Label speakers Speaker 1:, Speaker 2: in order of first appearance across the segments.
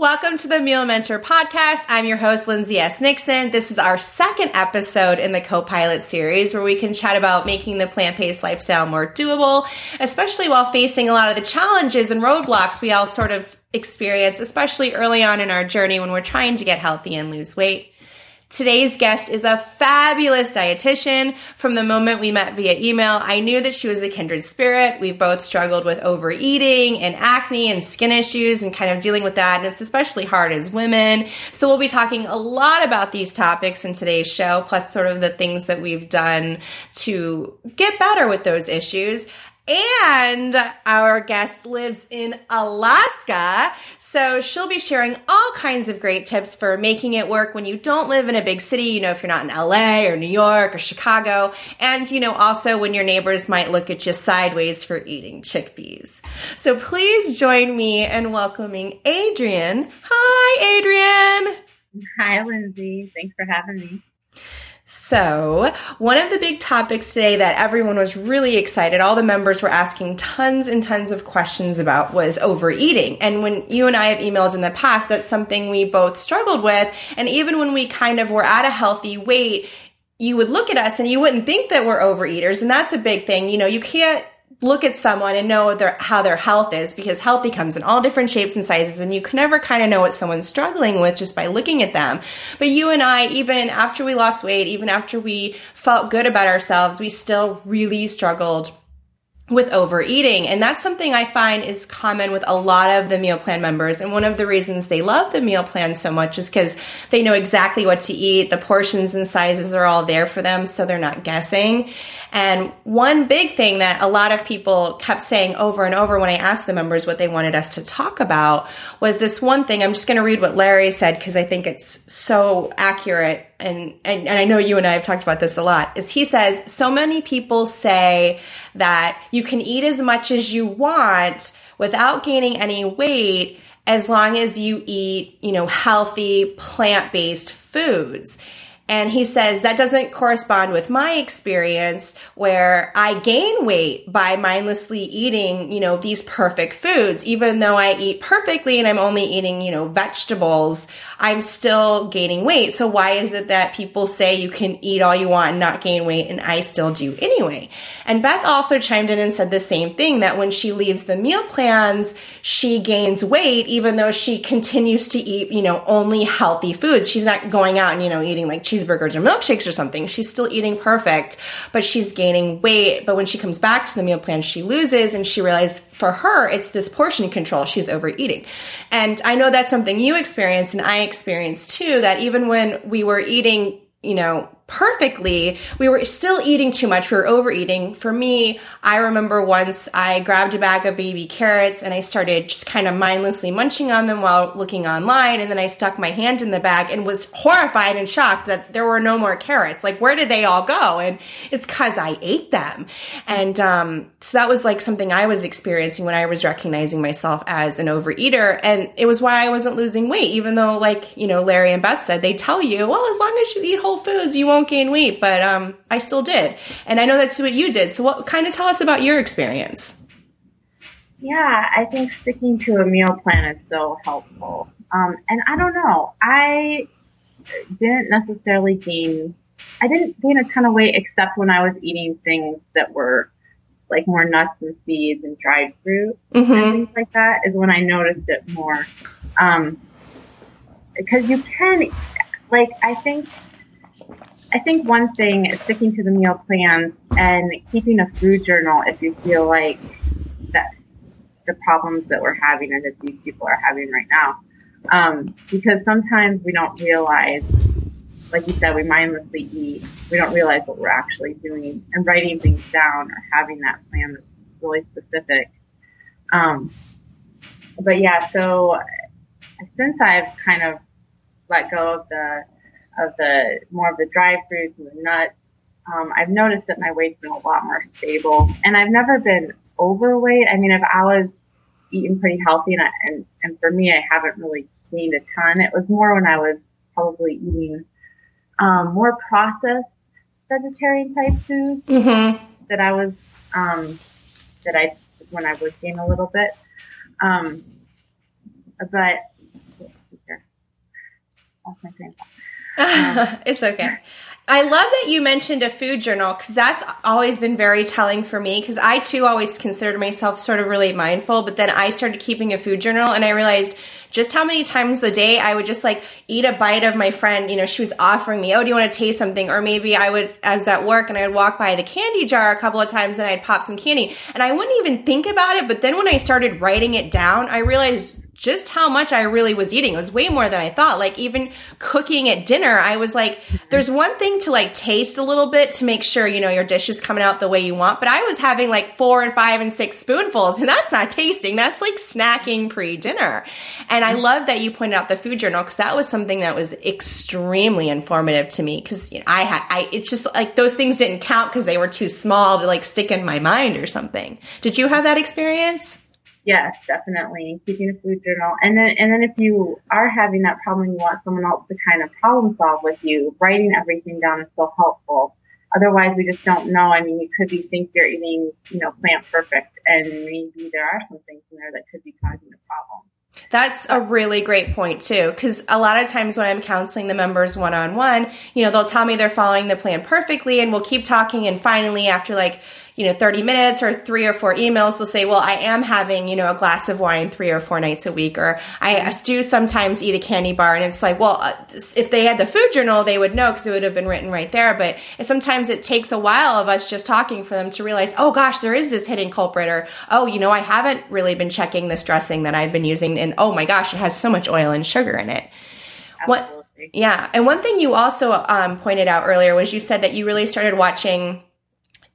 Speaker 1: Welcome to the Meal Mentor podcast. I'm your host, Lindsay S. Nixon. This is our second episode in the co-pilot series where we can chat about making the plant-based lifestyle more doable, especially while facing a lot of the challenges and roadblocks we all sort of experience, especially early on in our journey when we're trying to get healthy and lose weight. Today's guest is a fabulous dietitian. From the moment we met via email, I knew that she was a kindred spirit. We've both struggled with overeating and acne and skin issues and kind of dealing with that. And it's especially hard as women. So we'll be talking a lot about these topics in today's show, plus sort of the things that we've done to get better with those issues. And our guest lives in Alaska. So she'll be sharing all kinds of great tips for making it work when you don't live in a big city. You know, if you're not in LA or New York or Chicago. And, you know, also when your neighbors might look at you sideways for eating chickpeas. So please join me in welcoming Adrian. Hi, Adrian.
Speaker 2: Hi, Lindsay. Thanks for having me.
Speaker 1: So, one of the big topics today that everyone was really excited, all the members were asking tons and tons of questions about was overeating. And when you and I have emailed in the past, that's something we both struggled with. And even when we kind of were at a healthy weight, you would look at us and you wouldn't think that we're overeaters. And that's a big thing. You know, you can't look at someone and know their, how their health is because healthy comes in all different shapes and sizes and you can never kind of know what someone's struggling with just by looking at them. But you and I, even after we lost weight, even after we felt good about ourselves, we still really struggled with overeating. And that's something I find is common with a lot of the meal plan members. And one of the reasons they love the meal plan so much is because they know exactly what to eat. The portions and sizes are all there for them, so they're not guessing. And one big thing that a lot of people kept saying over and over when I asked the members what they wanted us to talk about was this one thing. I'm just going to read what Larry said because I think it's so accurate. And, and, and I know you and I have talked about this a lot is he says, so many people say that you can eat as much as you want without gaining any weight as long as you eat, you know, healthy plant-based foods. And he says that doesn't correspond with my experience where I gain weight by mindlessly eating, you know, these perfect foods. Even though I eat perfectly and I'm only eating, you know, vegetables, I'm still gaining weight. So why is it that people say you can eat all you want and not gain weight and I still do anyway? And Beth also chimed in and said the same thing that when she leaves the meal plans, she gains weight even though she continues to eat, you know, only healthy foods. She's not going out and, you know, eating like cheese cheeseburgers or milkshakes or something. She's still eating perfect, but she's gaining weight. But when she comes back to the meal plan, she loses and she realizes for her, it's this portion control. She's overeating. And I know that's something you experienced and I experienced too, that even when we were eating, you know, perfectly, we were still eating too much. We were overeating. For me, I remember once I grabbed a bag of baby carrots and I started just kind of mindlessly munching on them while looking online. And then I stuck my hand in the bag and was horrified and shocked that there were no more carrots. Like, where did they all go? And it's cause I ate them. And, um, so that was like something I was experiencing when I was recognizing myself as an overeater. And it was why I wasn't losing weight, even though like, you know, Larry and Beth said, they tell you, well, as long as you eat whole foods, you won't won't gain weight, but um, I still did. And I know that's what you did. So, what kind of tell us about your experience?
Speaker 2: Yeah, I think sticking to a meal plan is so helpful. Um, and I don't know, I didn't necessarily gain, I didn't gain a ton of weight except when I was eating things that were like more nuts and seeds and dried fruit mm-hmm. and things like that is when I noticed it more. Um, because you can, like, I think I think one thing is sticking to the meal plans and keeping a food journal if you feel like that the problems that we're having and that these people are having right now. Um, because sometimes we don't realize, like you said, we mindlessly eat. We don't realize what we're actually doing and writing things down or having that plan that's really specific. Um, but yeah, so since I've kind of let go of the of the more of the dried fruits and the nuts, um, I've noticed that my weight's been a lot more stable. And I've never been overweight. I mean, if I was eating pretty healthy, and, I, and and for me, I haven't really gained a ton. It was more when I was probably eating um, more processed vegetarian type foods mm-hmm. that I was um, that I when I was gaining a little bit. Um, but lost my train of thought.
Speaker 1: It's okay. I love that you mentioned a food journal because that's always been very telling for me because I too always considered myself sort of really mindful, but then I started keeping a food journal and I realized just how many times a day I would just like eat a bite of my friend, you know, she was offering me, oh, do you want to taste something? Or maybe I would, I was at work and I would walk by the candy jar a couple of times and I'd pop some candy and I wouldn't even think about it. But then when I started writing it down, I realized just how much I really was eating. It was way more than I thought. Like even cooking at dinner, I was like, there's one thing to like taste a little bit to make sure, you know, your dish is coming out the way you want. But I was having like four and five and six spoonfuls and that's not tasting. That's like snacking pre dinner. And I love that you pointed out the food journal because that was something that was extremely informative to me because you know, I had, I, it's just like those things didn't count because they were too small to like stick in my mind or something. Did you have that experience?
Speaker 2: Yes, definitely. Keeping a food journal. And then, and then if you are having that problem you want someone else to kind of problem solve with you, writing everything down is so helpful. Otherwise, we just don't know. I mean, you could be think you're eating, you know, plant perfect, and maybe there are some things in there that could be causing a problem.
Speaker 1: That's a really great point too, because a lot of times when I'm counseling the members one on one, you know, they'll tell me they're following the plan perfectly, and we'll keep talking, and finally, after like you know, 30 minutes or three or four emails, they'll say, well, I am having, you know, a glass of wine three or four nights a week, or I do sometimes eat a candy bar. And it's like, well, uh, if they had the food journal, they would know because it would have been written right there. But sometimes it takes a while of us just talking for them to realize, oh gosh, there is this hidden culprit, or oh, you know, I haven't really been checking this dressing that I've been using. And oh my gosh, it has so much oil and sugar in it. Absolutely. What, yeah. And one thing you also um, pointed out earlier was you said that you really started watching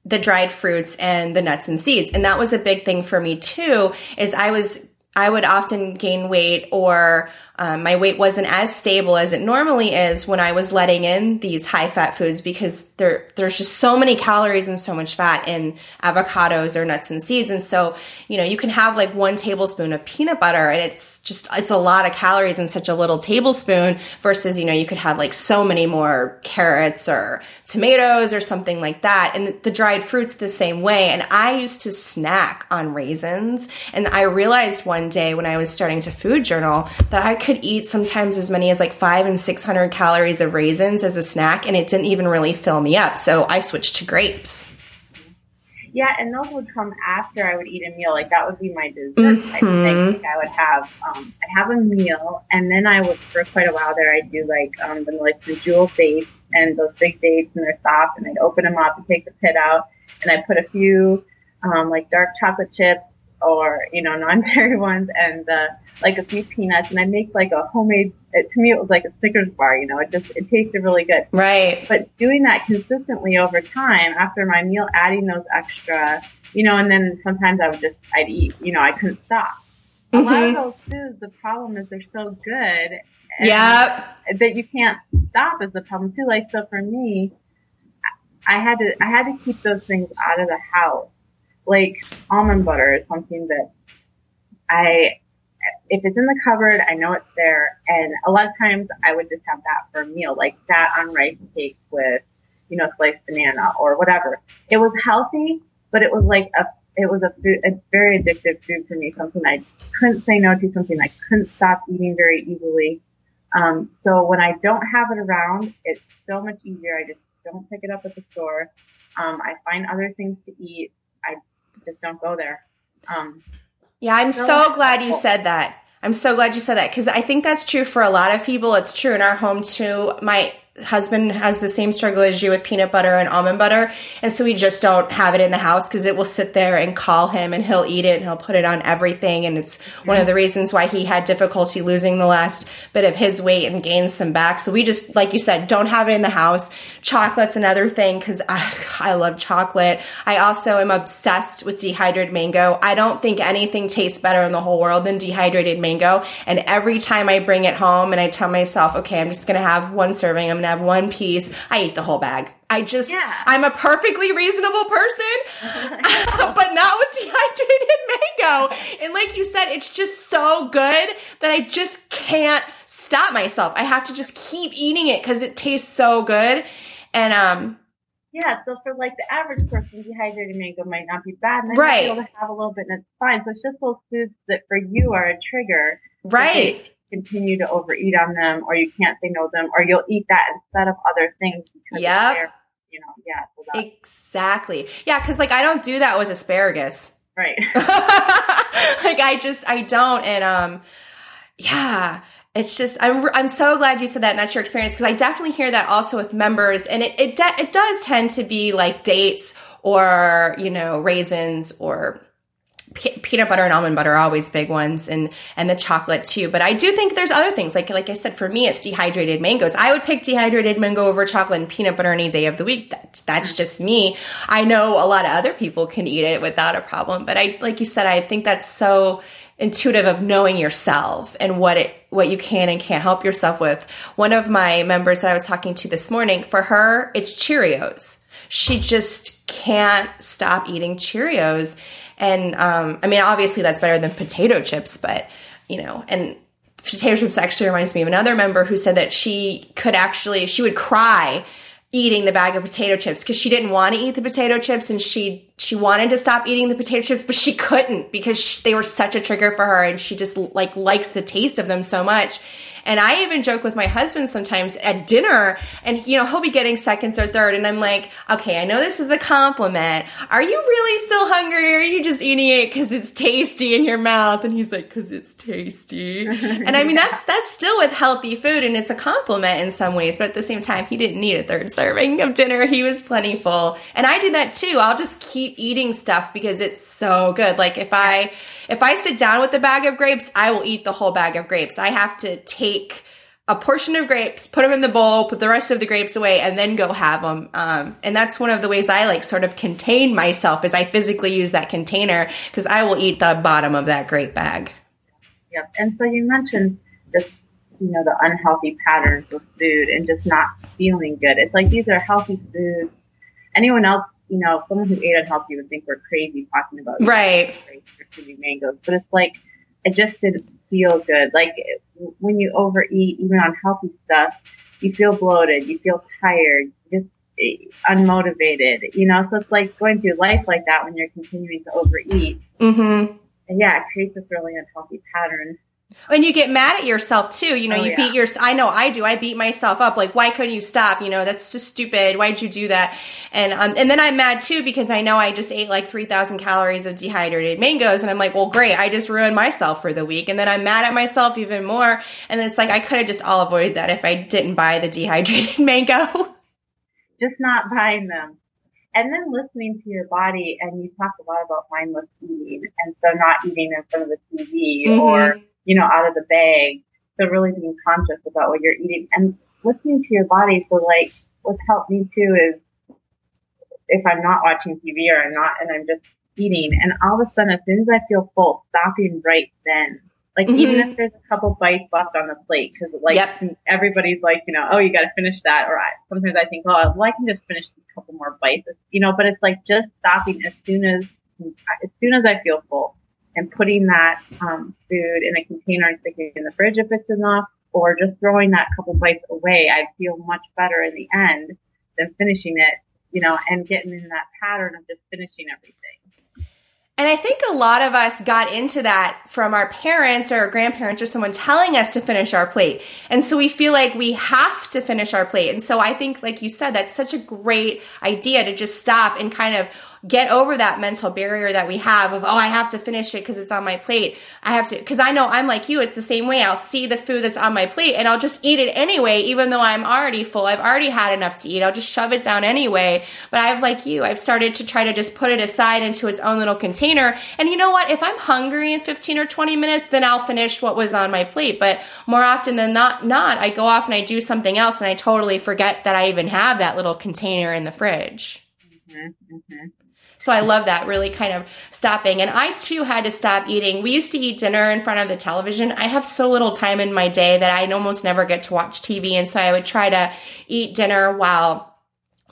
Speaker 1: the dried fruits and the nuts and seeds. And that was a big thing for me too, is I was, I would often gain weight or um, my weight wasn't as stable as it normally is when I was letting in these high fat foods because there there's just so many calories and so much fat in avocados or nuts and seeds. And so you know you can have like one tablespoon of peanut butter and it's just it's a lot of calories in such a little tablespoon versus you know you could have like so many more carrots or tomatoes or something like that. And the dried fruits the same way. And I used to snack on raisins. And I realized one day when I was starting to food journal that I could eat sometimes as many as like five and 600 calories of raisins as a snack, and it didn't even really fill me up. So I switched to grapes.
Speaker 2: Yeah, and those would come after I would eat a meal. Like that would be my dessert mm-hmm. type thing. Like I would have, um, I'd have a meal, and then I would for quite a while there. I'd do like um, the like the Medjool dates and those big dates, and they're soft, and I'd open them up and take the pit out, and I'd put a few um, like dark chocolate chips or you know non-dairy ones, and uh, like a few peanuts and I make like a homemade, it, to me it was like a Snickers bar, you know, it just, it tasted really good.
Speaker 1: Right.
Speaker 2: But doing that consistently over time after my meal, adding those extra, you know, and then sometimes I would just, I'd eat, you know, I couldn't stop. A mm-hmm. lot of mm-hmm. those foods, the problem is they're so good.
Speaker 1: Yeah.
Speaker 2: That you can't stop is the problem too. Like, so for me, I had to, I had to keep those things out of the house. Like almond butter is something that I if it's in the cupboard, I know it's there. And a lot of times I would just have that for a meal, like that on rice cake with, you know, sliced banana or whatever. It was healthy, but it was like a, it was a food, a very addictive food for me, something I couldn't say no to, something I couldn't stop eating very easily. Um, so when I don't have it around, it's so much easier. I just don't pick it up at the store. Um, I find other things to eat. I just don't go there. Um,
Speaker 1: yeah, I'm so glad you said that. I'm so glad you said that because I think that's true for a lot of people. It's true in our home too. My husband has the same struggle as you with peanut butter and almond butter. And so we just don't have it in the house because it will sit there and call him and he'll eat it and he'll put it on everything. And it's one of the reasons why he had difficulty losing the last bit of his weight and gained some back. So we just, like you said, don't have it in the house. Chocolate's another thing because I, I love chocolate. I also am obsessed with dehydrated mango. I don't think anything tastes better in the whole world than dehydrated mango. And every time I bring it home and I tell myself, okay, I'm just going to have one serving, I'm have one piece. I eat the whole bag. I just, yeah. I'm a perfectly reasonable person, but not with dehydrated mango. And like you said, it's just so good that I just can't stop myself. I have to just keep eating it because it tastes so good. And, um,
Speaker 2: yeah, so for like the average person, dehydrated mango might not be bad, and
Speaker 1: right.
Speaker 2: be able to have a little bit, and it's fine. So it's just those foods that for you are a trigger,
Speaker 1: right?
Speaker 2: Continue to overeat on them or you can't say no to them or you'll eat that instead of other things because
Speaker 1: Yep.
Speaker 2: you know, yeah. So
Speaker 1: Exactly. Yeah, because like I don't do that with asparagus.
Speaker 2: right.
Speaker 1: like I just I don't and um yeah it's just I'm I'm so glad you said that and that's your experience because I definitely hear that also with members and it it, de- it does tend to be like dates or you know raisins or pe- peanut butter and almond butter are always big ones and and the chocolate too. But i do think there's other things like like i said for me it's dehydrated mangoes. I would pick dehydrated mango over chocolate and peanut butter any day of the week. That, that's just me. I know a lot of other people can eat it without a problem but i like you said i think that's so intuitive of knowing yourself and what it what you can and can't help yourself with. One of my members that i was talking to this morning for her it's cheerios. She just can't stop eating cheerios and um, I mean, obviously that's better than potato chips, but you know, and potato chips actually reminds me of another member who said that she could actually she would cry eating the bag of potato chips because she didn't want to eat the potato chips and she she wanted to stop eating the potato chips but she couldn't because she, they were such a trigger for her and she just like likes the taste of them so much and I even joke with my husband sometimes at dinner, and you know, he'll be getting seconds or third, and I'm like, okay, I know this is a compliment. Are you really still hungry, or are you just eating it because it's tasty in your mouth? And he's like, because it's tasty. and I mean, that's that's still with healthy food, and it's a compliment in some ways, but at the same time, he didn't need a third serving of dinner. He was plenty full, and I do that too. I'll just keep eating stuff because it's so good. Like if I if I sit down with a bag of grapes, I will eat the whole bag of grapes. I have to take a portion of grapes, put them in the bowl, put the rest of the grapes away, and then go have them. Um, and that's one of the ways I like sort of contain myself is I physically use that container because I will eat the bottom of that grape bag.
Speaker 2: Yep. And so you mentioned just you know, the unhealthy patterns with food and just not feeling good. It's like these are healthy foods. Anyone else, you know, someone who ate unhealthy would think we're crazy talking about
Speaker 1: Right.
Speaker 2: grapes mangoes, but it's like it just didn't feel good. Like when you overeat, even on healthy stuff, you feel bloated, you feel tired, just eh, unmotivated. You know, so it's like going through life like that when you're continuing to overeat.
Speaker 1: Mm-hmm.
Speaker 2: And yeah, it creates this really unhealthy pattern.
Speaker 1: And you get mad at yourself too. You know,
Speaker 2: Oh,
Speaker 1: you
Speaker 2: yeah.
Speaker 1: beat your, I know I do. I beat myself up. Like, why couldn't you stop? You know, that's just stupid. Why'd you do that? And, um, and then I'm mad too because I know I just ate like 3,000 calories of dehydrated mangoes. And I'm like, well, great. I just ruined myself for the week. And then I'm mad at myself even more. And it's like, I could have just all avoided that if I didn't buy the dehydrated mango.
Speaker 2: Just not buying them. And then listening to your body, and you talk a lot about mindless eating, and so not eating in front of the TV
Speaker 1: Mhm.
Speaker 2: or you know, out of the bag. So really being conscious about what you're eating and listening to your body. So like what's helped me too is if I'm not watching TV or I'm not and I'm just eating and all of a sudden as soon as I feel full, stopping right then. Like even
Speaker 1: Mhm.
Speaker 2: if there's a couple bites left on the plate, because like
Speaker 1: Yep.
Speaker 2: everybody's like, you know, oh, you got to finish that, or I, sometimes I think, oh, well, I can just finish a couple more bites, you know. But it's like just stopping as soon as as soon as I feel full, and putting that um, food in a container and sticking it in the fridge if it's enough, or just throwing that couple bites away. I feel much better in the end than finishing it, you know, and getting in that pattern of just finishing everything.
Speaker 1: And I think a lot of us got into that from our parents or our grandparents or someone telling us to finish our plate. And so we feel like we have to finish our plate. And so I think, like you said, that's such a great idea to just stop and kind of get over that mental barrier that we have of, oh, I have to finish it because it's on my plate. I have to, because I know I'm like you, it's the same way. I'll see the food that's on my plate and I'll just eat it anyway, even though I'm already full. I've already had enough to eat. I'll just shove it down anyway. But I've, like you, I've started to try to just put it aside into its own little container. And you know what? If I'm hungry in 15 or 20 minutes, then I'll finish what was on my plate. But more often than not, not, I go off and I do something else and I totally forget that I even have that little container in the fridge.
Speaker 2: Mm-hmm, mm-hmm.
Speaker 1: So I love that really kind of stopping. And I too had to stop eating. We used to eat dinner in front of the television. I have so little time in my day that I almost never get to watch TV. And so I would try to eat dinner while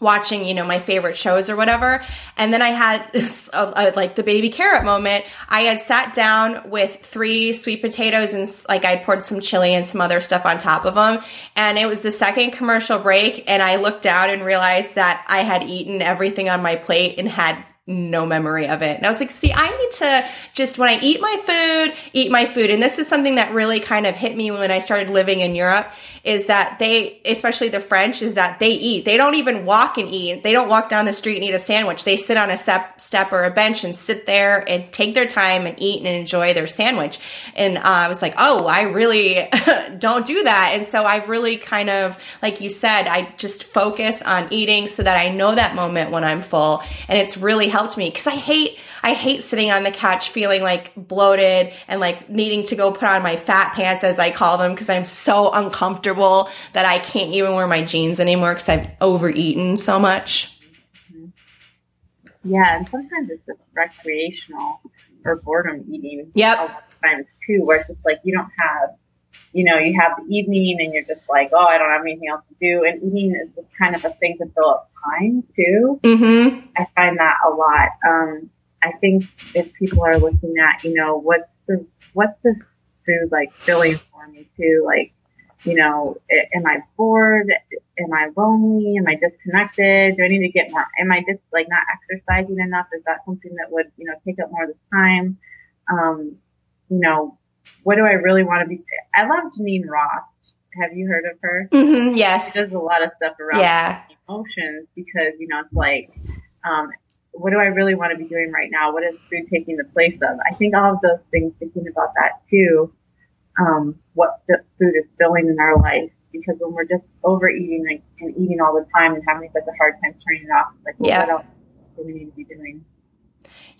Speaker 1: watching, you know, my favorite shows or whatever. And then I had a, a, uh, uh, like the baby carrot moment. I had sat down with three sweet potatoes and like I poured some chili and some other stuff on top of them. And it was the second commercial break. And I looked down and realized that I had eaten everything on my plate and had no memory of it. And I was like, see, I need to just, when I eat my food, eat my food. And this is something that really kind of hit me when I started living in Europe is that they, especially the French, is that they eat. They don't even walk and eat. They don't walk down the street and eat a sandwich. They sit on a step, step or a bench and sit there and take their time and eat and enjoy their sandwich. And uh, I was like, oh, I really don't do that. And so I've really kind of, like you said, I just focus on eating so that I know that moment when I'm full. And it's really helped me because I hate I hate sitting on the couch feeling like bloated and like needing to go put on my fat pants as I call them because I'm so uncomfortable that I can't even wear my jeans anymore because I've overeaten so much.
Speaker 2: Yeah, and sometimes it's just recreational or boredom eating.
Speaker 1: Yep.
Speaker 2: Times too, where it's just like you don't have you know, you have the evening and you're just like, oh, I don't have anything else to do. And eating is just kind of a thing to fill up time too.
Speaker 1: Mm-hmm.
Speaker 2: I find that a lot. Um, I think if people are looking at, you know, what's the, what's this food like filling for me too? Like, you know, am I bored? Am I lonely? Am I disconnected? Do I need to get more? Am I just like not exercising enough? Is that something that would, you know, take up more of the time? Um, you know, what do I really want to be? I love Geneen Roth. Have you heard of her?
Speaker 1: Mm-hmm, yes.
Speaker 2: She does a lot of stuff around
Speaker 1: yeah.
Speaker 2: emotions because, you know, it's like, um, what do I really want to be doing right now? What is food taking the place of? I think all of those things, thinking about that too, um, what the food is filling in our life. Because when we're just overeating and, and eating all the time and having such a hard time turning it off, it's like, well,
Speaker 1: yeah.
Speaker 2: what else do we need to be doing?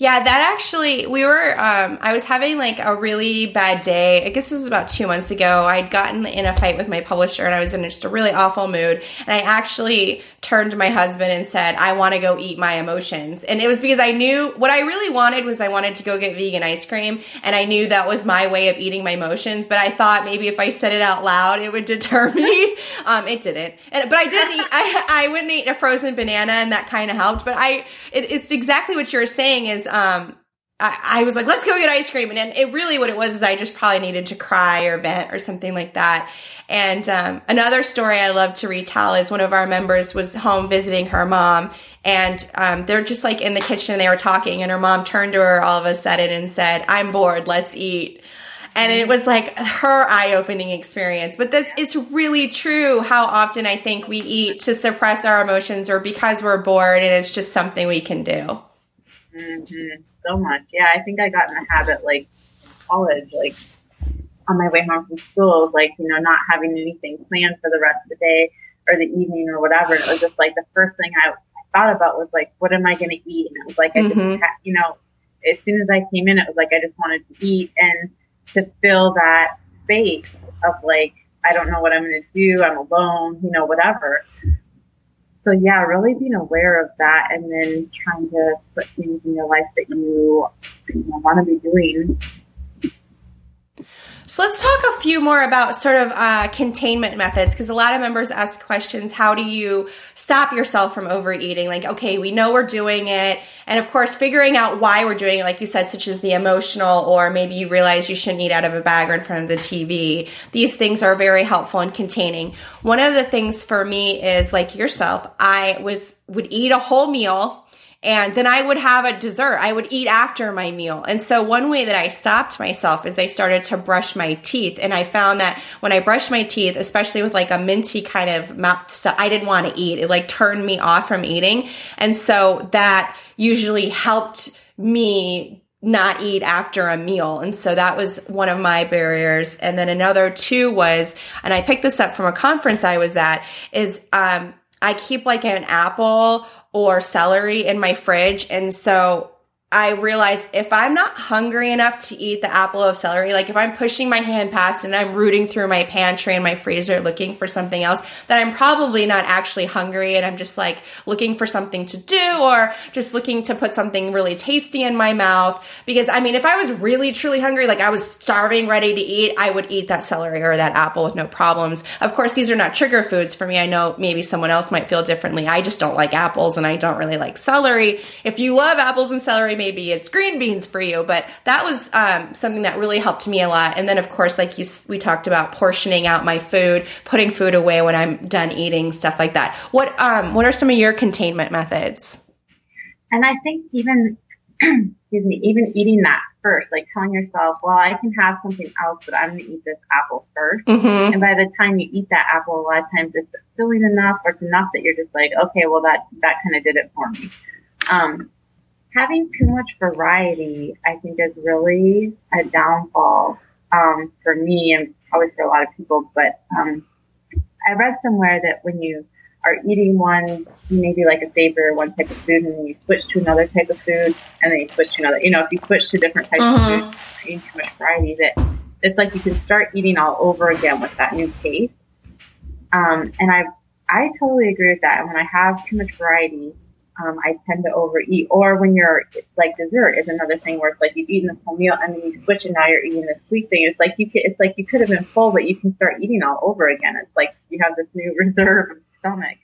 Speaker 1: Yeah, that actually, we were, um, I was having like a really bad day. I guess this was about two months ago. I'd gotten in a fight with my publisher and I was in just a really awful mood. And I actually turned to my husband and said, I want to go eat my emotions. And it was because I knew what I really wanted was I wanted to go get vegan ice cream. And I knew that was my way of eating my emotions. But I thought maybe if I said it out loud, it would deter me. um, it didn't. And, but I did eat, I, I wouldn't eat a frozen banana and that kind of helped. But I, it, it's exactly what you're saying is, um, I, I was like, let's go get ice cream. And then it really what it was is I just probably needed to cry or vent or something like that. And um, another story I love to retell is one of our members was home visiting her mom, and um, they're just like in the kitchen and they were talking, and her mom turned to her all of a sudden and said, "I'm bored. Let's eat." And it was like her eye-opening experience. But that's it's really true how often I think we eat to suppress our emotions or because we're bored, and it's just something we can do.
Speaker 2: Mm-hmm. So much, yeah. I think I got in the habit like college, like on my way home from school, like, you know, not having anything planned for the rest of the day or the evening or whatever. It was just like the first thing I, I thought about was like, what am I going to eat? And it was like, I mm-hmm. just, ha- you know, as soon as I came in, it was like, I just wanted to eat and to fill that space of like, I don't know what I'm going to do. I'm alone, you know, whatever. So yeah, really being aware of that and then trying to put things in your life that you, you know, want to be doing
Speaker 1: so let's talk a few more about sort of uh, containment methods because a lot of members ask questions. How do you stop yourself from overeating? Like, okay, we know we're doing it. And of course, figuring out why we're doing it, like you said, such as the emotional, or maybe you realize you shouldn't eat out of a bag or in front of the TV. These things are very helpful in containing. One of the things for me is like yourself, I was, would eat a whole meal and then I would have a dessert. I would eat after my meal. And so one way that I stopped myself is I started to brush my teeth. And I found that when I brushed my teeth, especially with like a minty kind of mouth, so I didn't want to eat. It like turned me off from eating. And so that usually helped me not eat after a meal. And so that was one of my barriers. And then another two was, and I picked this up from a conference I was at, is um, I keep like an apple or celery in my fridge. And so I realize if I'm not hungry enough to eat the apple of celery, like if I'm pushing my hand past and I'm rooting through my pantry and my freezer looking for something else, then I'm probably not actually hungry and I'm just like looking for something to do or just looking to put something really tasty in my mouth. Because I mean, if I was really truly hungry, like I was starving, ready to eat, I would eat that celery or that apple with no problems. Of course, these are not trigger foods for me. I know maybe someone else might feel differently. I just don't like apples and I don't really like celery. If you love apples and celery, maybe it's green beans for you. But that was um, something that really helped me a lot. And then, of course, like you, we talked about portioning out my food, putting food away when I'm done eating, stuff like that. What um, what are some of your containment methods?
Speaker 2: and I think even, excuse me, even eating that first, like telling yourself, well, I can have something else, but I'm going to eat this apple 1st
Speaker 1: Mm-hmm.
Speaker 2: And by the time you eat that apple, a lot of times it's filling enough or it's enough that you're just like, okay, well, that, that kind of did it for me. Um, having too much variety, I think is really a downfall, um, for me and probably for a lot of people. But, um, I read somewhere that when you are eating one, maybe like a savor, one type of food, and then you switch to another type of food, and then you switch to another, you know, if you switch to different types
Speaker 1: Mhm.
Speaker 2: of food, eating too much variety, that it's like you can start eating all over again with that new taste. Um, and I, I totally agree with that. And when I have too much variety, um, I tend to overeat. Or when you're like dessert is another thing where it's like you've eaten this whole meal and then you switch and now you're eating this sweet thing. It's like you could, it's like you could have been full, but you can start eating all over again. It's like you have this new reserve of stomach.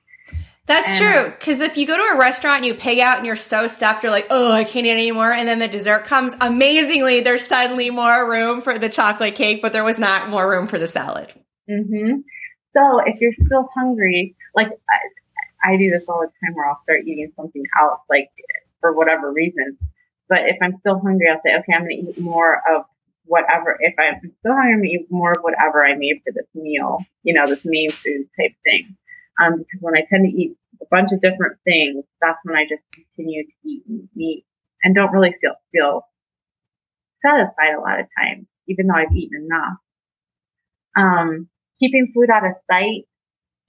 Speaker 1: That's
Speaker 2: And,
Speaker 1: true.
Speaker 2: uh,
Speaker 1: Because if you go to a restaurant and you pig out and you're so stuffed, you're like, oh, I can't eat anymore. And then the dessert comes. Amazingly, there's suddenly more room for the chocolate cake, but there was not more room for the salad.
Speaker 2: hmm So if you're still hungry, like I, do this all the time where I'll start eating something else, like for whatever reason. But if I'm still hungry, I'll say, okay, I'm going to eat more of whatever. If I'm still hungry, I'm going to eat more of whatever I made for this meal, you know, this main food type thing. Um, because when I tend to eat a bunch of different things, that's when I just continue to eat meat and don't really feel, feel satisfied a lot of times, even though I've eaten enough. Um, keeping food out of sight,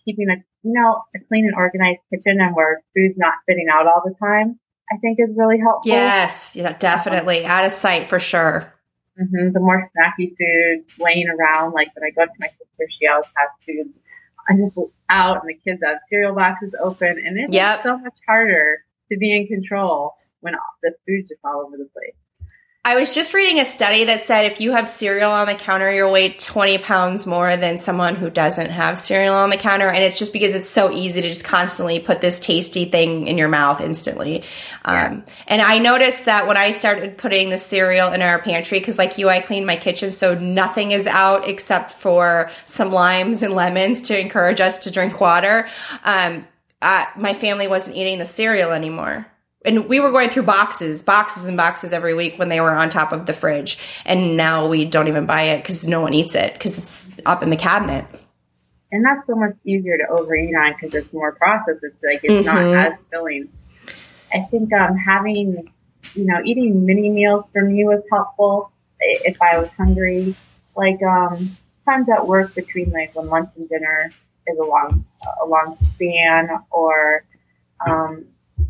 Speaker 2: keeping a, you know, a clean and organized kitchen and where food's not spitting out all the time, I think is really helpful.
Speaker 1: Yes, yeah, definitely. Out of sight for sure.
Speaker 2: hmm The more snacky food laying around, like when I go to my sister, she always has food I just out and the kids have cereal boxes open and it's
Speaker 1: Yep.
Speaker 2: so much harder to be in control when the food's just all over the place.
Speaker 1: I was just reading a study that said if you have cereal on the counter, you'll weigh 20 pounds more than someone who doesn't have cereal on the counter. And it's just because it's so easy to just constantly put this tasty thing in your mouth instantly. Um, and I noticed that when I started putting the cereal in our pantry, because like you, I cleaned my kitchen so nothing is out except for some limes and lemons to encourage us to drink water. Um, uh, my family wasn't eating the cereal anymore and we were going through boxes, boxes and boxes every week when they were on top of the fridge. And now we don't even buy it because no one eats it because it's up in the cabinet.
Speaker 2: And that's so much easier to overeat on because it's more processed. It's like it's not
Speaker 1: Mhm.
Speaker 2: as filling. I think um, having, you know, eating mini meals for me was helpful if I was hungry. Like um, times at work between like when lunch and dinner is a long, a long span, or um,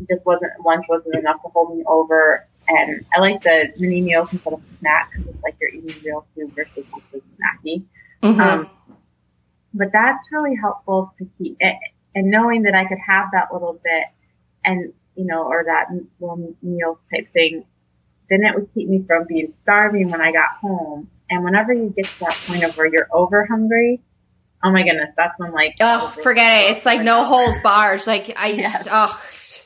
Speaker 2: just wasn't lunch wasn't enough to hold me over. And I like the mini meals instead of snack because it's like you're eating real food versus something snacky.
Speaker 1: Mhm.
Speaker 2: Um, but that's really helpful to keep it, and knowing that I could have that little bit and, you know, or that little meal type thing, then it would keep me from being starving when I got home. And whenever you get to that point of where you're over hungry, oh my goodness, that's when like,
Speaker 1: oh, forget it. It's like no holds barred. Like I
Speaker 2: Yes.
Speaker 1: just, oh,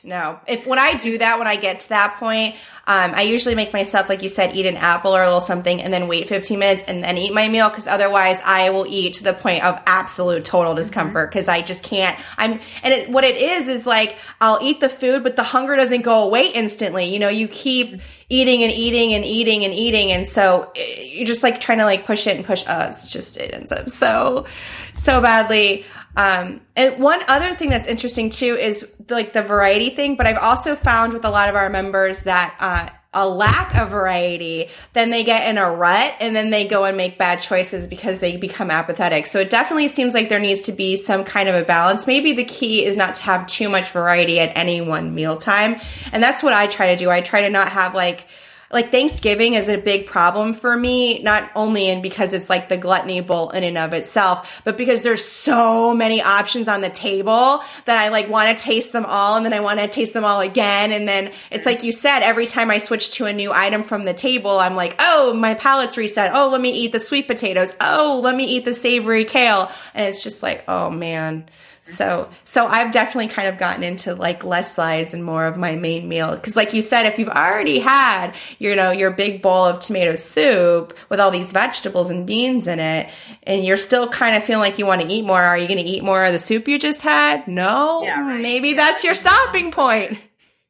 Speaker 1: no. If when I do that, when I get to that point, um, I usually make myself, like you said, eat an apple or a little something and then wait 15 minutes and then eat my meal because otherwise I will eat to the point of absolute total discomfort because I just can't. I'm, and it, what it is is like I'll eat the food, but the hunger doesn't go away instantly. You know, you keep eating and eating and eating and eating. And so eh, you're just like trying to like push it and push, oh, it's just, it ends up so, so badly. Um, and one other thing that's interesting too is like the variety thing, but I've also found with a lot of our members that, uh, a lack of variety, then they get in a rut and then they go and make bad choices because they become apathetic. So it definitely seems like there needs to be some kind of a balance. Maybe the key is not to have too much variety at any one mealtime. And that's what I try to do. I try to not have like, like Thanksgiving is a big problem for me, not only in because it's like the gluttony bowl in and of itself, but because there's so many options on the table that I like want to taste them all and then I want to taste them all again. And then it's like you said, every time I switch to a new item from the table, I'm like, oh, my palate's reset. Oh, let me eat the sweet potatoes. Oh, let me eat the savory kale. And it's just like, oh man. So, so I've definitely kind of gotten into like less slides and more of my main meal. Cause like you said, if you've already had, you know, your big bowl of tomato soup with all these vegetables and beans in it, and you're still kind of feeling like you want to eat more, are you going to eat more of the soup you just had? No.
Speaker 2: Yeah, right.
Speaker 1: Maybe that's your stopping point.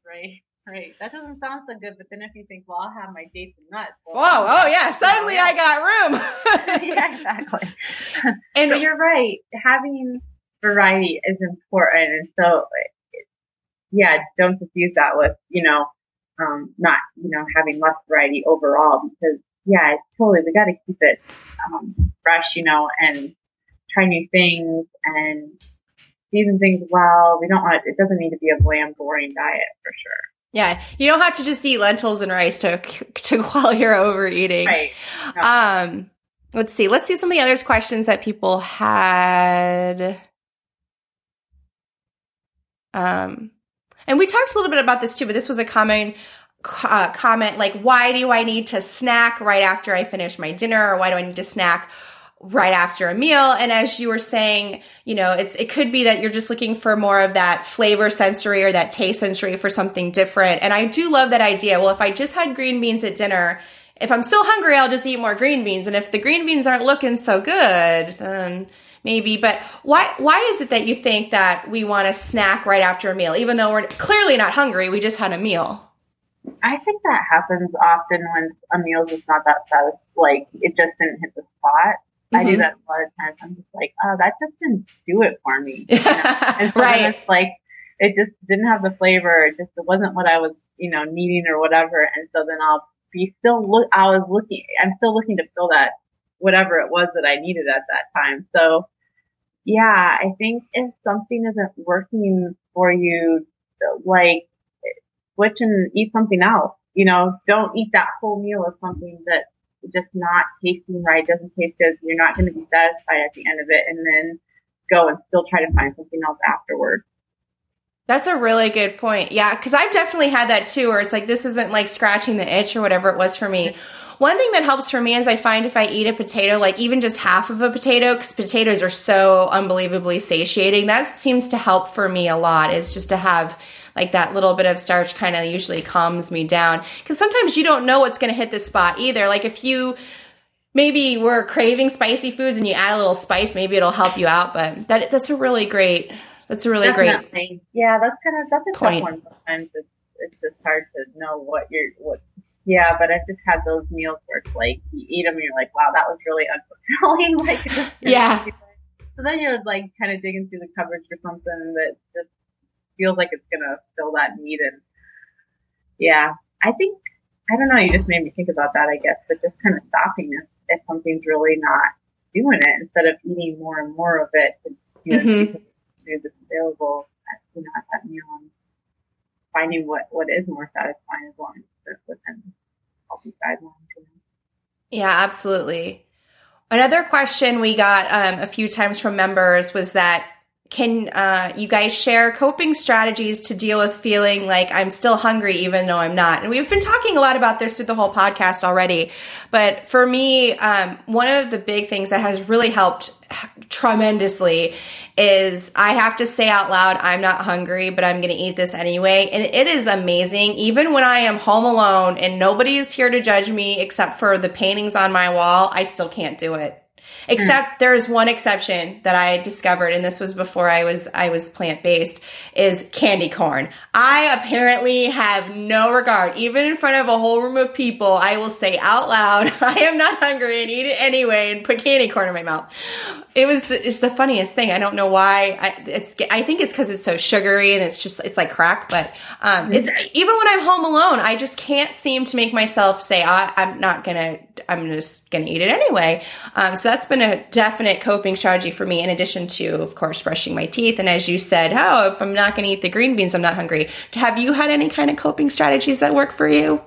Speaker 2: right? Right. That doesn't sound so good, but then if you think, well, I'll have my dates and nuts. Well,
Speaker 1: Whoa, oh yeah, suddenly yeah. I
Speaker 2: got room. yeah, exactly. and but you're right. Having variety is important. And so, yeah, don't confuse that with, you know, um, not, you know, having less variety overall because yeah, it's totally, we got to keep it, um, fresh, you know, and try new things and season things well. We don't want it, it doesn't need to be a bland, boring diet for sure.
Speaker 1: Yeah, you don't have to just eat lentils and rice to to while you're overeating.
Speaker 2: Right.
Speaker 1: No. Um, let's see. Let's see some of the other questions that people had. Um, and we talked a little bit about this too, but this was a common uh, comment like, why do I need to snack right after I finish my dinner? Or why do I need to snack right after a meal? And as you were saying, you know, it's, it could be that you're just looking for more of that flavor sensory or that taste sensory for something different. And I do love that idea. Well, if I just had green beans at dinner, if I'm still hungry, I'll just eat more green beans. And if the green beans aren't looking so good, then maybe. But why why is it that you think that we want to snack right after a meal, even though we're clearly not hungry? We just had a meal.
Speaker 2: I think that happens often when a meal is just not that satisfying. Like it just didn't hit the spot. Mm-hmm. I do mm-hmm. that a lot of times. I'm just like, oh, that just didn't do it for me. You know? and so right. it's like it just didn't have the flavor. It just it wasn't what I was, you know, needing or whatever. And so then I'll be still look. I was looking. I'm still looking to fill that whatever it was that I needed at that time. So yeah, I think if something isn't working for you, like switch and eat something else. You know, don't eat that whole meal of something that just not tasting right, doesn't taste good. You're not going to be satisfied at the end of it and then go and still try to find something else afterwards.
Speaker 1: That's a really good point. Yeah, because I've definitely had that too, where it's like this isn't like scratching the itch or whatever it was for me. One thing that helps for me is I find if I eat a potato, like even just half of a potato, because potatoes are so unbelievably satiating, that seems to help for me a lot, is just to have like that little bit of starch kind of usually calms me down. Because sometimes you don't know what's going to hit the spot either. Like if you maybe were craving spicy foods and you add a little spice, maybe it'll help you out. But that that's a really great. That's a really Definitely.
Speaker 2: great. Yeah, that's kind of that's a point. tough one. Sometimes it's it's just hard to know what you're what. Yeah, but I've just had those meals where it's like you eat them and you're like, wow, that was really unfulfilling. like,
Speaker 1: yeah.
Speaker 2: So then you're like kind of digging through the cupboards for something that just feels like it's gonna fill that need. And yeah, I think I don't know. You just made me think about that. I guess, but just kind of stopping if, if something's really not doing it instead of eating more and more of it. You know, mm-hmm. Food that's available at, you know, at that meal and finding what what is more satisfying as long as it's within healthy guidelines.
Speaker 1: Yeah, absolutely. Another question we got um, a few times from members was that can uh, you guys share coping strategies to deal with feeling like I'm still hungry even though I'm not? And we've been talking a lot about this through the whole podcast already. But for me, um, one of the big things that has really helped tremendously is I have to say out loud, I'm not hungry, but I'm going to eat this anyway. And it is amazing. Even when I am home alone and nobody is here to judge me except for the paintings on my wall, I still can't do it. Except there is one exception that I discovered, and this was before I was I was plant based, is candy corn. I apparently have no regard, even in front of a whole room of people. I will say out loud, "I am not hungry," and eat it anyway, and put candy corn in my mouth. It was it's the funniest thing. I don't know why. I, it's I think it's because it's so sugary and it's just it's like crack. But um, it's even when I'm home alone, I just can't seem to make myself say I, am not gonna. I'm just gonna eat it anyway. Um, so that's been a definite coping strategy for me, in addition to, of course, brushing my teeth. And as you said, oh, if I'm not going to eat the green beans, I'm not hungry. Have you had any kind of coping strategies that work for you?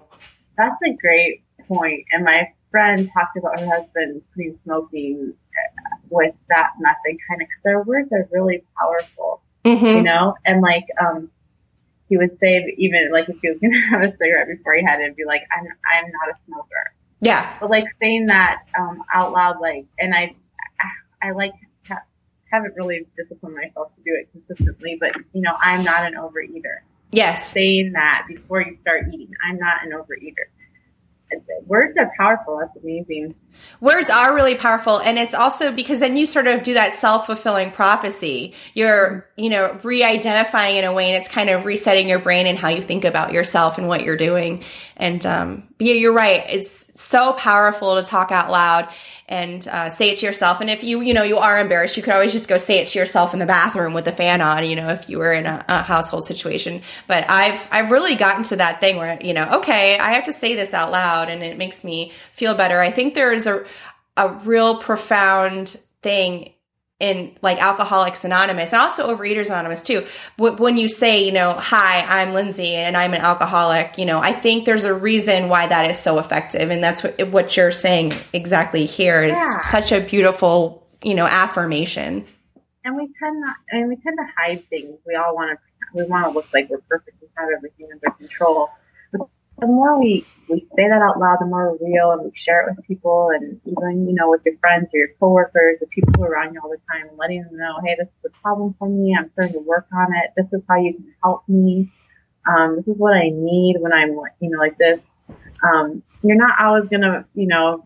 Speaker 2: That's a great point. And my friend talked about her husband quitting smoking with that method, kind of, because their words are really powerful, mm-hmm. you know? And like, um, he would say, even like if he was going to have a cigarette before he had it, be like, I'm, I'm not a smoker.
Speaker 1: Yeah.
Speaker 2: But like saying that um, out loud, like, and I, I like ha- haven't really disciplined myself to do it consistently, but you know, I'm not an overeater.
Speaker 1: Yes.
Speaker 2: Saying that before you start eating, I'm not an overeater. Words are powerful. That's amazing.
Speaker 1: Words are really powerful. And it's also because then you sort of do that self fulfilling prophecy. You're, you know, re identifying in a way and it's kind of resetting your brain and how you think about yourself and what you're doing. And, um, yeah, you're right. It's so powerful to talk out loud and uh, say it to yourself. And if you, you know, you are embarrassed, you could always just go say it to yourself in the bathroom with the fan on, you know, if you were in a, a household situation. But I've, I've really gotten to that thing where, you know, okay, I have to say this out loud and it makes me feel better. I think there is a, a real profound thing in like Alcoholics Anonymous and also Overeaters Anonymous too. When you say, you know, hi, I'm Lindsay and I'm an alcoholic, you know, I think there's a reason why that is so effective. And that's what, what you're saying exactly here is yeah. such a beautiful, you know, affirmation.
Speaker 2: And we tend not, I mean, we tend to hide things. We all want to, we want to look like we're perfect and have everything under control the more we, we say that out loud, the more we're real and we share it with people and even, you know, with your friends or your coworkers, the people who are around you all the time, letting them know, hey, this is a problem for me. I'm starting to work on it. This is how you can help me. Um, this is what I need when I'm, you know, like this. Um, you're not always going to, you know,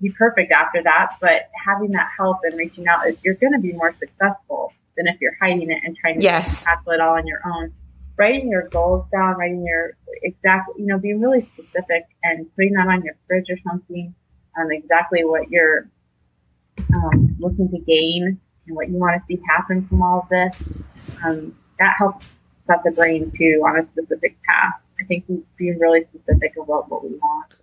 Speaker 2: be perfect after that, but having that help and reaching out is you're going to be more successful than if you're hiding it and trying to
Speaker 1: yes.
Speaker 2: tackle it all on your own writing your goals down, writing your exact, you know, being really specific and putting that on your fridge or something, um, exactly what you're um, looking to gain and what you want to see happen from all of this. Um, that helps set the brain too on a specific path. I think being really specific about what we want.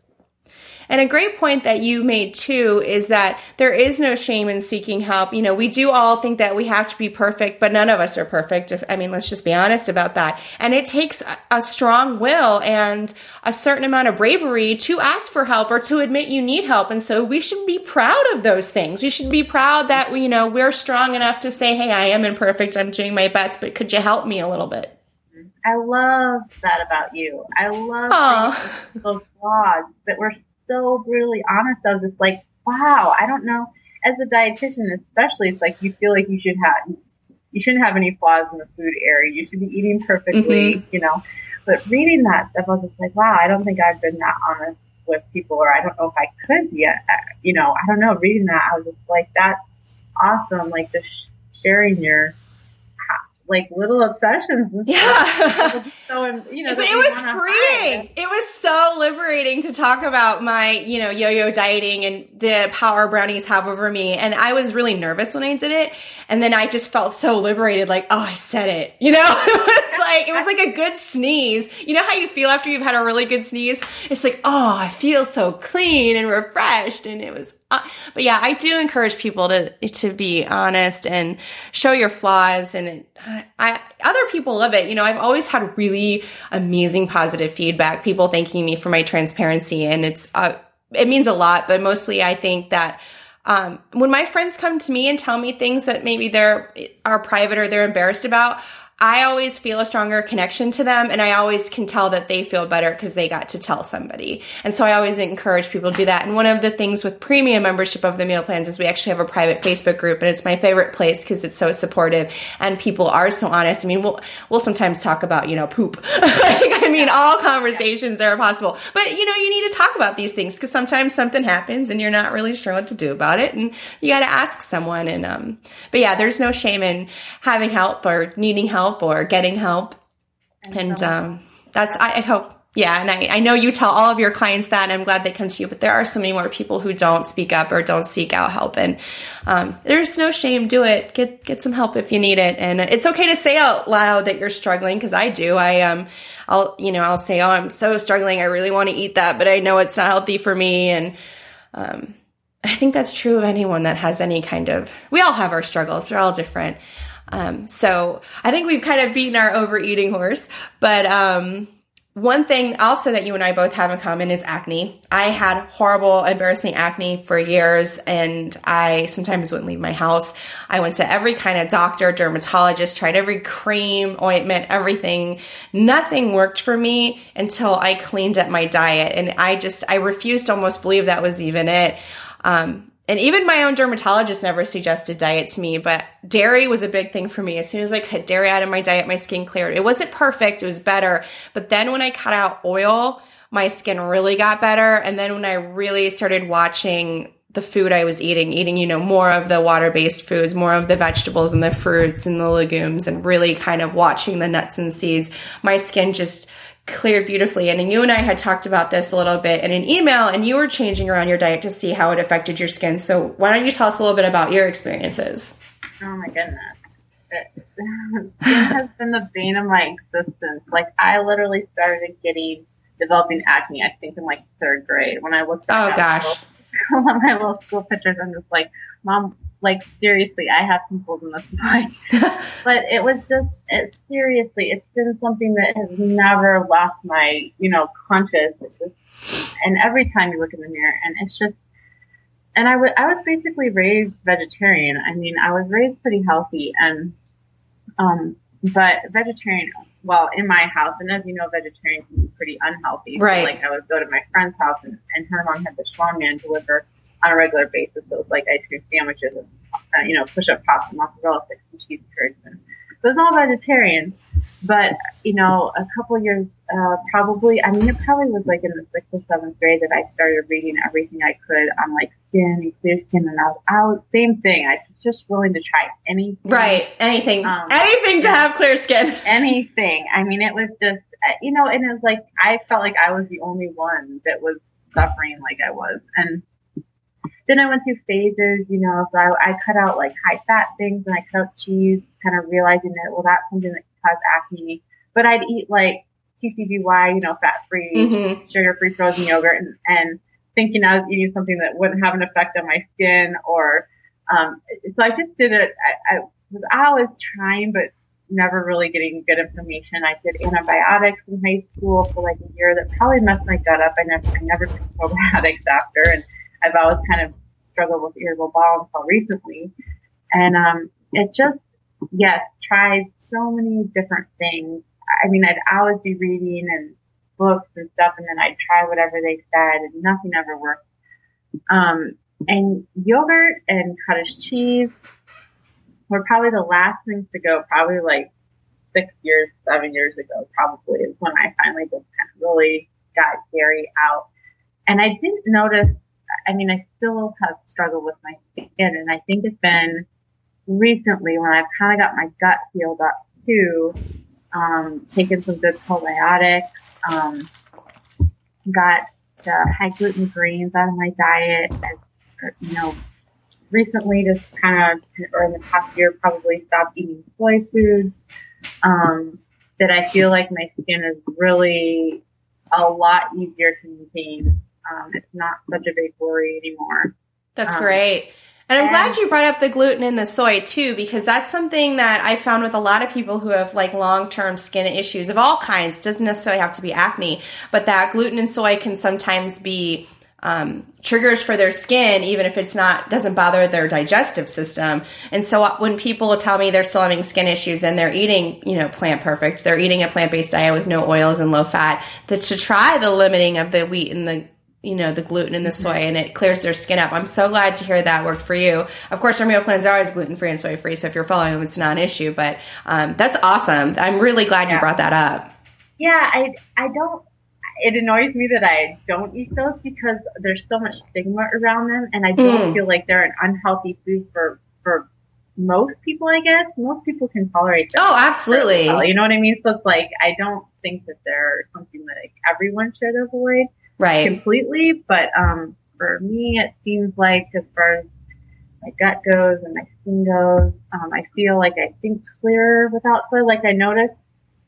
Speaker 1: And a great point that you made too is that there is no shame in seeking help. You know, we do all think that we have to be perfect, but none of us are perfect. If, I mean, let's just be honest about that. And it takes a, a strong will and a certain amount of bravery to ask for help or to admit you need help. And so we should be proud of those things. We should be proud that we, you know, we're strong enough to say, Hey, I am imperfect. I'm doing my best, but could you help me a little bit?
Speaker 2: I love that about you. I love those flaws that we're so brutally honest of just like, wow, I don't know. As a dietitian, especially, it's like you feel like you should have, you shouldn't have any flaws in the food area. You should be eating perfectly, mm-hmm. you know. But reading that stuff, I was just like, wow, I don't think I've been that honest with people, or I don't know if I could yet. You know, I don't know. Reading that, I was just like, that's awesome. Like just sharing your like little obsessions.
Speaker 1: yeah. so, you know, but it was freeing. It was so liberating to talk about my, you know, yo-yo dieting and the power brownies have over me. And I was really nervous when I did it. And then I just felt so liberated, like, oh, I said it. You know, it was like, it was like a good sneeze. You know how you feel after you've had a really good sneeze? It's like, oh, I feel so clean and refreshed. And it was but yeah, I do encourage people to to be honest and show your flaws. And I, other people love it. You know, I've always had really amazing positive feedback. People thanking me for my transparency, and it's uh, it means a lot. But mostly, I think that. Um, when my friends come to me and tell me things that maybe they're are private or they're embarrassed about, I always feel a stronger connection to them and I always can tell that they feel better because they got to tell somebody. And so I always encourage people to do that. And one of the things with premium membership of the meal plans is we actually have a private Facebook group and it's my favorite place because it's so supportive and people are so honest. I mean, we'll, we'll sometimes talk about, you know, poop. like, I mean, all conversations are possible, but you know, you need to talk about these things because sometimes something happens and you're not really sure what to do about it. And you got to ask someone. And, um, but yeah, there's no shame in having help or needing help help or getting help. And um, that's, I, I hope, yeah. And I, I know you tell all of your clients that, and I'm glad they come to you, but there are so many more people who don't speak up or don't seek out help. And um, there's no shame. Do it. Get, get some help if you need it. And it's okay to say out loud that you're struggling because I do. I, um, I'll, you know, I'll say, oh, I'm so struggling. I really want to eat that, but I know it's not healthy for me. And, um, I think that's true of anyone that has any kind of, we all have our struggles. They're all different. Um, so I think we've kind of beaten our overeating horse. But um, one thing also that you and I both have in common is acne. I had horrible, embarrassing acne for years, and I sometimes wouldn't leave my house. I went to every kind of doctor, dermatologist, tried every cream, ointment, everything. Nothing worked for me until I cleaned up my diet. And I just, I refused to almost believe that was even it. Um, and even my own dermatologist never suggested diet to me, but dairy was a big thing for me. As soon as I cut dairy out of my diet, my skin cleared. It wasn't perfect, it was better. But then when I cut out oil, my skin really got better. And then when I really started watching the food I was eating, eating, you know, more of the water based foods, more of the vegetables and the fruits and the legumes, and really kind of watching the nuts and seeds, my skin just cleared beautifully. And you and I had talked about this a little bit in an email, and you were changing around your diet to see how it affected your skin. So, why don't you tell us a little bit about your experiences?
Speaker 2: Oh my goodness. It, has been the bane of my existence. Like, I literally started getting developing acne, I think, in like third grade when I looked oh,
Speaker 1: at Oh, gosh.
Speaker 2: Little, my little school pictures. I'm just like, Mom, like seriously, I have some pimples in this body. but it was just, it, seriously, it's been something that has never left my, you know, conscious. It's just, and every time you look in the mirror, and it's just, and I, w- I was I was basically raised vegetarian. I mean, I was raised pretty healthy, and um, but vegetarian. Well, in my house, and as you know, vegetarian can be pretty unhealthy.
Speaker 1: Right.
Speaker 2: So, like I would go to my friend's house, and, and her mom had the Schwan man deliver on a regular basis. So it was like ice cream sandwiches and, uh, you know, push up pops and mozzarella sticks and cheese curds. And so it was all vegetarian. But, you know, a couple years, uh, probably, I mean, it probably was like in the sixth or seventh grade that I started reading everything I could on like skin and clear skin. And I was out, same thing. I was just willing to try anything.
Speaker 1: Right. Anything. Um, anything to have clear skin.
Speaker 2: anything. I mean, it was just, uh, you know, and it was like, I felt like I was the only one that was suffering like I was. And, then I went through phases, you know, so I, I cut out like high fat things and I cut out cheese, kind of realizing that, well, that's something that cause acne. But I'd eat like TCBY, you know, fat free, mm-hmm. sugar free frozen yogurt and, and thinking I was eating something that wouldn't have an effect on my skin or, um, so I just did it. I, I was always trying, but never really getting good information. I did antibiotics in high school for like a year that probably messed my gut up. I never, I never took probiotics after and I've always kind of struggled with irritable bowel until recently. And, um, it just, yes, tried so many different things. I mean, I'd always be reading and books and stuff, and then I'd try whatever they said, and nothing ever worked. Um, and yogurt and cottage cheese were probably the last things to go, probably like six years, seven years ago, probably is when I finally just kind of really got dairy out. And I didn't notice I mean, I still have struggled with my skin, and I think it's been recently when I've kind of got my gut healed up too, um, taken some good probiotics, um, got the high gluten grains out of my diet, as, you know, recently just kind of, or in the past year, probably stopped eating soy foods. Um, that I feel like my skin is really a lot easier to maintain um, it's not such a big worry anymore.
Speaker 1: That's um, great. And I'm and, glad you brought up the gluten and the soy too, because that's something that I found with a lot of people who have like long term skin issues of all kinds. Doesn't necessarily have to be acne, but that gluten and soy can sometimes be um, triggers for their skin, even if it's not doesn't bother their digestive system. And so uh, when people tell me they're still having skin issues and they're eating, you know, plant perfect, they're eating a plant based diet with no oils and low fat, that's to try the limiting of the wheat and the you know the gluten and the soy and it clears their skin up. I'm so glad to hear that worked for you. Of course our meal plans are always gluten-free and soy-free so if you're following them it's not an issue but um, that's awesome. I'm really glad yeah. you brought that up.
Speaker 2: Yeah i i don't it annoys me that i don't eat those because there's so much stigma around them and i don't mm. feel like they're an unhealthy food for for most people i guess. Most people can tolerate them.
Speaker 1: Oh absolutely.
Speaker 2: Well, you know what i mean? So it's like i don't think that they're something that like, everyone should avoid
Speaker 1: right
Speaker 2: completely. But um, for me, it seems like as far as my gut goes and my skin goes, um, I feel like I think clearer without soy. Like I noticed,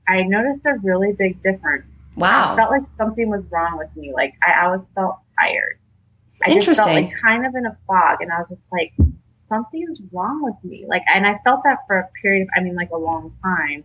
Speaker 2: I noticed a really big difference.
Speaker 1: Wow.
Speaker 2: I felt like something was wrong with me. Like I always felt tired.
Speaker 1: I Interesting. just
Speaker 2: felt like kind of in a fog, and I was just like, something's wrong with me. Like, and I felt that for a period of, I mean, like a long time.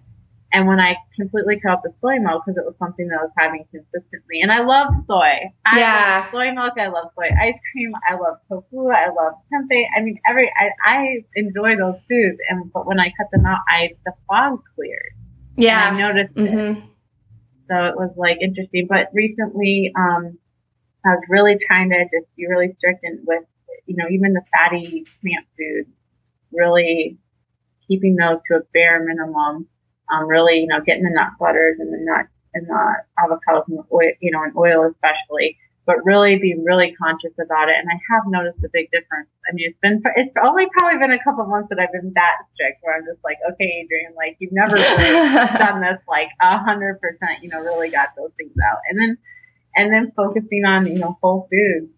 Speaker 2: And when I completely cut out the soy milk because it was something that I was having consistently, and I love soy. I
Speaker 1: yeah.
Speaker 2: love soy milk. I love soy ice cream. I love tofu. I love tempeh. I mean, every I, I enjoy those foods. And but when I cut them out, I the fog cleared.
Speaker 1: Yeah,
Speaker 2: I noticed mm-hmm. it. So it was like interesting. But recently, um, I was really trying to just be really strict and with you know even the fatty plant foods, really keeping those to a bare minimum um, really, you know, getting the nut butters and the nuts and the avocados and the oil, you know, and oil especially, but really be really conscious about it. And I have noticed a big difference. I mean, it's been, it's only probably been a couple months that I've been that strict where I'm just like, okay, Adrienne, like you've never really done this like a hundred percent, you know, really got those things out. And then, and then focusing on, you know, whole foods.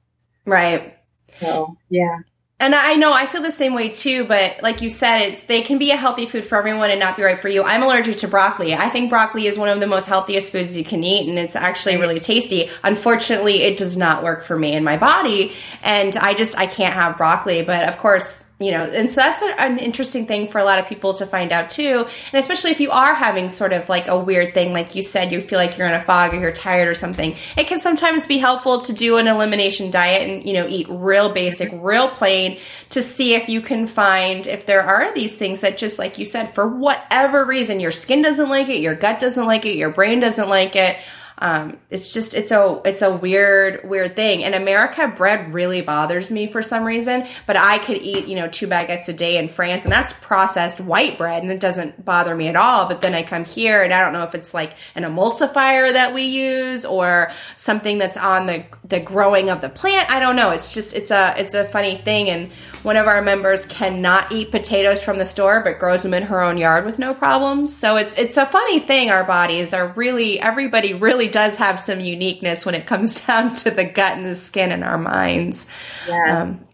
Speaker 1: Right.
Speaker 2: So yeah.
Speaker 1: And I know I feel the same way too, but like you said, it's they can be a healthy food for everyone and not be right for you. I'm allergic to broccoli. I think broccoli is one of the most healthiest foods you can eat and it's actually really tasty. Unfortunately, it does not work for me and my body and I just I can't have broccoli, but of course, you know, and so that's a, an interesting thing for a lot of people to find out too. And especially if you are having sort of like a weird thing, like you said, you feel like you're in a fog or you're tired or something, it can sometimes be helpful to do an elimination diet and, you know, eat real basic, real plain to see if you can find if there are these things that just like you said, for whatever reason, your skin doesn't like it, your gut doesn't like it, your brain doesn't like it um, it's just it's a it's a weird weird thing. And America bread really bothers me for some reason. But I could eat you know two baguettes a day in France, and that's processed white bread, and it doesn't bother me at all. But then I come here, and I don't know if it's like an emulsifier that we use or something that's on the the growing of the plant. I don't know. It's just it's a it's a funny thing and one of our members cannot eat potatoes from the store, but grows them in her own yard with no problems. So it's it's a funny thing. Our bodies are really everybody really does have some uniqueness when it comes down to the gut and the skin and our minds.
Speaker 2: Yeah, um,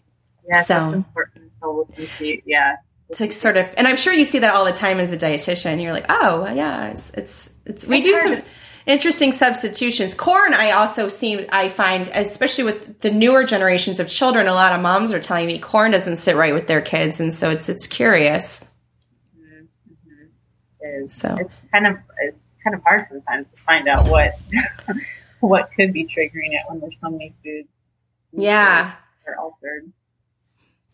Speaker 2: yeah, so important. Yeah.
Speaker 1: It's like sort of, and I'm sure you see that all the time as a dietitian. You're like, oh, yeah, it's, it's, it's we do some, interesting substitutions. Corn, I also see, I find, especially with the newer generations of children, a lot of moms are telling me corn doesn't sit right with their kids, and so it's it's curious.
Speaker 2: Mm-hmm. It is. So it's kind of it's kind of hard sometimes to find out what what could be triggering it when there's so many foods.
Speaker 1: Yeah.
Speaker 2: Are altered.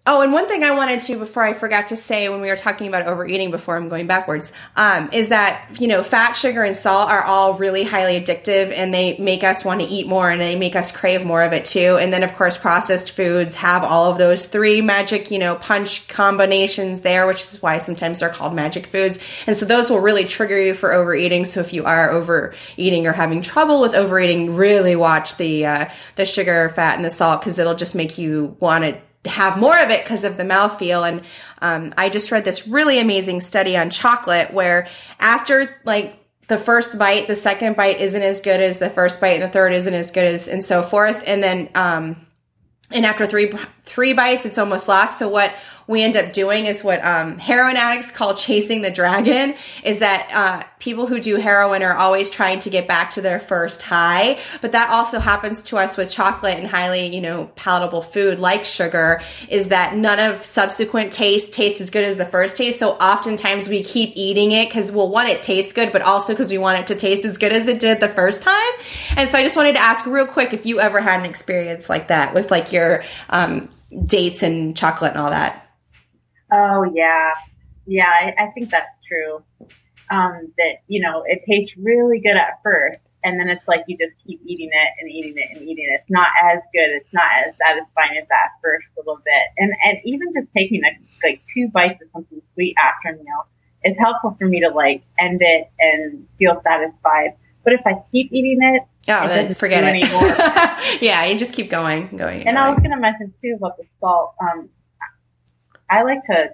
Speaker 1: Oh, and one thing I wanted to before I forgot to say when we were talking about overeating before I'm going backwards, um, is that you know fat, sugar, and salt are all really highly addictive, and they make us want to eat more, and they make us crave more of it too. And then of course processed foods have all of those three magic you know punch combinations there, which is why sometimes they're called magic foods. And so those will really trigger you for overeating. So if you are overeating or having trouble with overeating, really watch the uh, the sugar, fat, and the salt because it'll just make you want to have more of it because of the mouthfeel. And um, I just read this really amazing study on chocolate where after like the first bite, the second bite isn't as good as the first bite, and the third isn't as good as, and so forth. And then, um, and after three three bites, it's almost lost. So what we end up doing is what um, heroin addicts call chasing the dragon is that uh, people who do heroin are always trying to get back to their first high. But that also happens to us with chocolate and highly you know palatable food like sugar is that none of subsequent taste tastes as good as the first taste. So oftentimes we keep eating it because we'll want it tastes good but also because we want it to taste as good as it did the first time. And so i just wanted to ask real quick if you ever had an experience like that with like your um, dates and chocolate and all that
Speaker 2: Oh yeah, yeah. I, I think that's true. Um, that you know it tastes really good at first, and then it's like you just keep eating it and eating it and eating it. It's not as good. It's not as satisfying as that first little bit. And and even just taking a, like two bites of something sweet after a meal is helpful for me to like end it and feel satisfied. But if I keep eating it,
Speaker 1: oh, then forget it anymore. yeah, you just keep going, going.
Speaker 2: And, and going. I was going to mention too about the salt. Um, I like to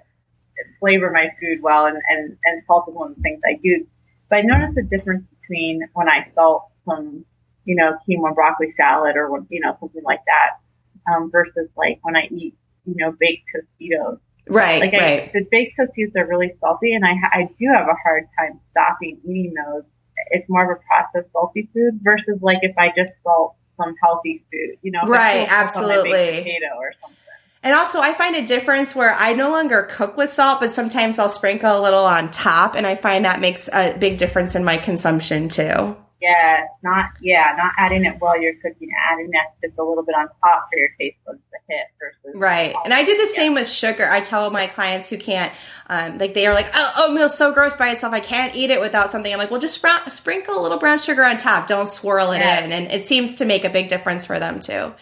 Speaker 2: flavor my food well, and, and, and salt is one of the things I use. But I noticed a difference between when I salt some, you know, quinoa broccoli salad or, you know, something like that, um, versus like when I eat, you know, baked Tostitos.
Speaker 1: Right,
Speaker 2: like
Speaker 1: right.
Speaker 2: I, the baked Tostitos are really salty, and I, I do have a hard time stopping eating those. It's more of a processed salty food versus like if I just salt some healthy food, you know,
Speaker 1: right, absolutely,
Speaker 2: potato or something.
Speaker 1: And also, I find a difference where I no longer cook with salt, but sometimes I'll sprinkle a little on top, and I find that makes a big difference in my consumption too.
Speaker 2: Yeah, not yeah, not adding it while you're cooking, adding that just a little bit on top for your taste buds to hit versus
Speaker 1: right. And I do the yeah. same with sugar. I tell my clients who can't, um, like they are like, oh, oatmeal's so gross by itself. I can't eat it without something. I'm like, well, just sprout, sprinkle a little brown sugar on top. Don't swirl it yeah. in, and it seems to make a big difference for them too.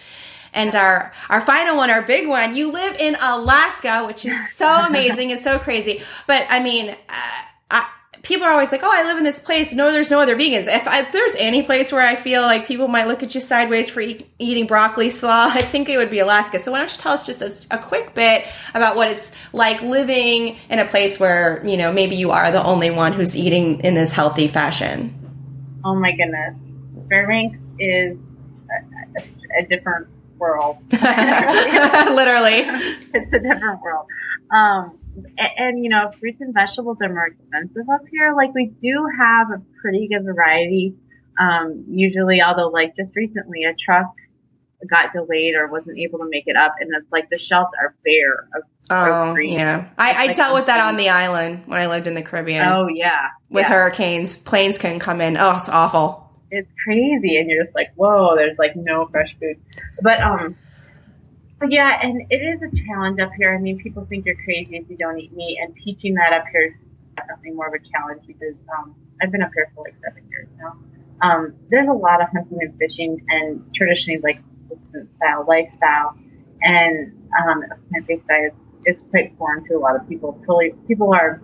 Speaker 1: And our, our final one, our big one, you live in Alaska, which is so amazing and so crazy. But I mean, uh, I, people are always like, "Oh, I live in this place. No, there's no other vegans." If, I, if there's any place where I feel like people might look at you sideways for eat, eating broccoli slaw, I think it would be Alaska. So why don't you tell us just a, a, quick bit about what it's like living in a place where you know maybe you are the only one who's eating in this healthy fashion.
Speaker 2: Oh my goodness, Fairbanks is a, a, a different world.
Speaker 1: Literally,
Speaker 2: it's a different world. Um, and, and, you know, fruits and vegetables are more expensive up here. Like we do have a pretty good variety. Um, usually, although like just recently a truck got delayed or wasn't able to make it up, and it's like the shelves are bare of
Speaker 1: Oh yeah, I, I like dealt with that on the island when I lived in the Caribbean.
Speaker 2: Oh yeah,
Speaker 1: with
Speaker 2: yeah.
Speaker 1: hurricanes, planes couldn't come in. Oh, it's awful.
Speaker 2: It's crazy, and you're just like, whoa, there's like no fresh food. But um, but yeah, and it is a challenge up here. I mean, people think you're crazy if you don't eat meat, and teaching that up here is definitely more of a challenge because um, I've been up here for like seven years now. Um, there's a lot of hunting and fishing, and traditionally like style lifestyle, and um, plant-based diet is quite foreign to a lot of people. Totally, people are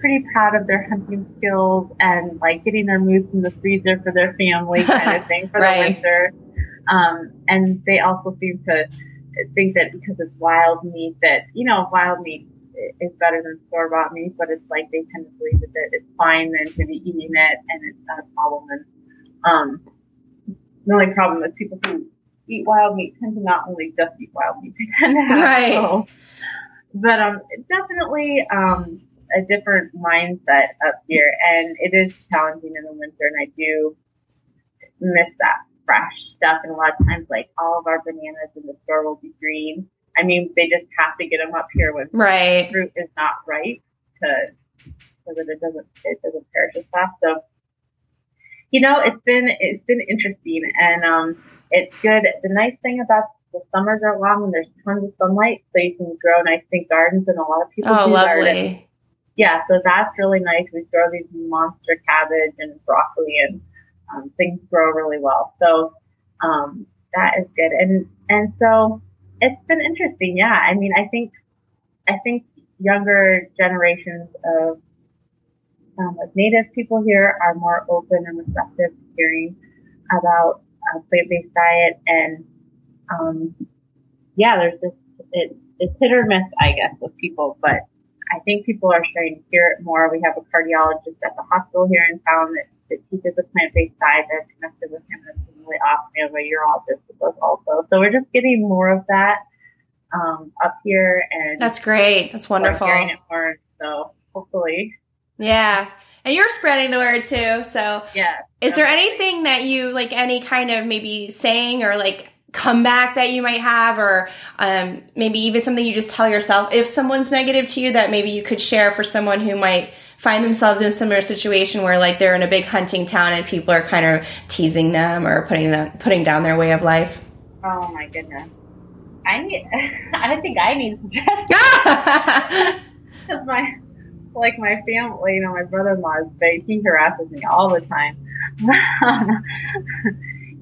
Speaker 2: pretty proud of their hunting skills and like getting their moose in the freezer for their family kind of thing for right. the winter. Um, and they also seem to think that because it's wild meat that, you know, wild meat is better than store bought meat, but it's like they tend to believe that it's fine then to be eating it and it's not a problem. And, um, the only problem is people who eat wild meat tend to not only just eat wild meat, they tend to have
Speaker 1: right. So,
Speaker 2: but um, definitely um, a different mindset up here, and it is challenging in the winter, and I do miss that fresh stuff. And a lot of times, like all of our bananas in the store will be green. I mean, they just have to get them up here when
Speaker 1: right.
Speaker 2: fruit is not ripe to so that it doesn't it doesn't perish as fast. So, you know, it's been it's been interesting, and um, it's good. The nice thing about the summers are long and there's tons of sunlight, so you can grow nice big gardens, and a lot of people
Speaker 1: oh,
Speaker 2: do
Speaker 1: lovely.
Speaker 2: Garden. Yeah, so that's really nice. We grow these monster cabbage and broccoli, and um, things grow really well. So um, that is good, and and so it's been interesting. Yeah, I mean, I think I think younger generations of um, of native people here are more open and receptive to hearing about a plant-based diet and um, yeah, there's this, it, it's hit or miss, I guess, with people, but I think people are starting to hear it more. We have a cardiologist at the hospital here in town that, that teaches a plant-based diet that's connected with him. That's really awesome. We have a urologist with us also. So we're just getting more of that, um, up here and
Speaker 1: that's great. That's wonderful.
Speaker 2: Hearing it more. So hopefully.
Speaker 1: Yeah. And you're spreading the word too. So
Speaker 2: yeah.
Speaker 1: Is there anything that you like any kind of maybe saying or like comeback that you might have or um, maybe even something you just tell yourself. If someone's negative to you that maybe you could share for someone who might find themselves in a similar situation where like they're in a big hunting town and people are kind of teasing them or putting them putting down their way of life.
Speaker 2: Oh my goodness. I need i think i need suggestions because my like my family you know my brother-in-law big. He harasses me all the time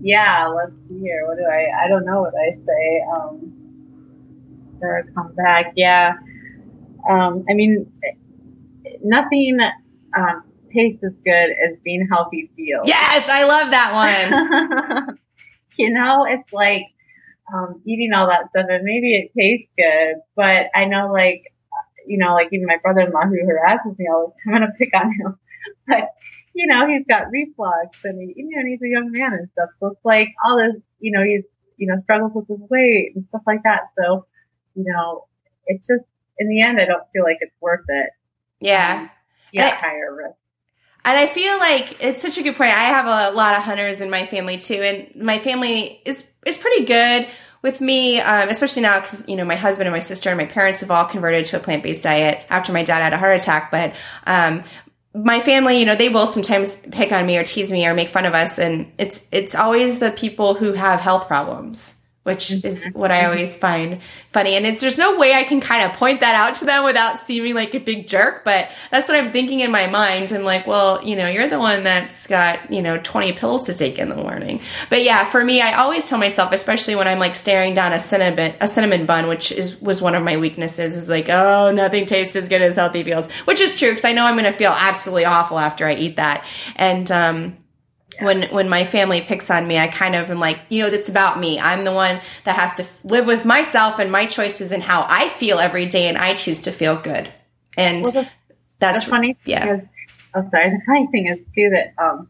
Speaker 2: yeah, let's see here. What do I? I don't know what I say. Um, for a comeback, yeah. Um, I mean, nothing um, tastes as good as being healthy feels.
Speaker 1: Yes, I love that
Speaker 2: one. you know, it's like um, eating all that stuff, and maybe it tastes good, but I know, like, you know, like even my brother-in-law who harasses me all the time, I'm gonna pick on him, but you know, he's got reflux and he, you know, and he's a young man and stuff. So it's like all this, you know, he's, you know, struggles with his weight and stuff like that. So, you know, it's just, in the end, I don't feel like it's worth it.
Speaker 1: Yeah. Um,
Speaker 2: yeah, higher risk.
Speaker 1: And I feel like it's such a good point. I have a lot of hunters in my family too, and my family is is pretty good with me, um, especially now because you know my husband and my sister and my parents have all converted to a plant based diet after my dad had a heart attack. But um, my family, you know, they will sometimes pick on me or tease me or make fun of us, and it's it's always the people who have health problems which is what I always find funny. And it's, there's no way I can kind of point that out to them without seeming like a big jerk, but that's what I'm thinking in my mind. I'm like, well, you know, you're the one that's got, you know, 20 pills to take in the morning. But yeah, for me, I always tell myself, especially when I'm like staring down a cinnamon, a cinnamon bun, which is, was one of my weaknesses is like, oh, nothing tastes as good as healthy feels, which is true because I know I'm going to feel absolutely awful after I eat that. And, um, when when my family picks on me, I kind of am like, you know, it's about me. I'm the one that has to live with myself and my choices and how I feel every day, and I choose to feel good. And well, the, that's
Speaker 2: the funny.
Speaker 1: Yeah.
Speaker 2: Is, oh, sorry. The funny thing is too that um,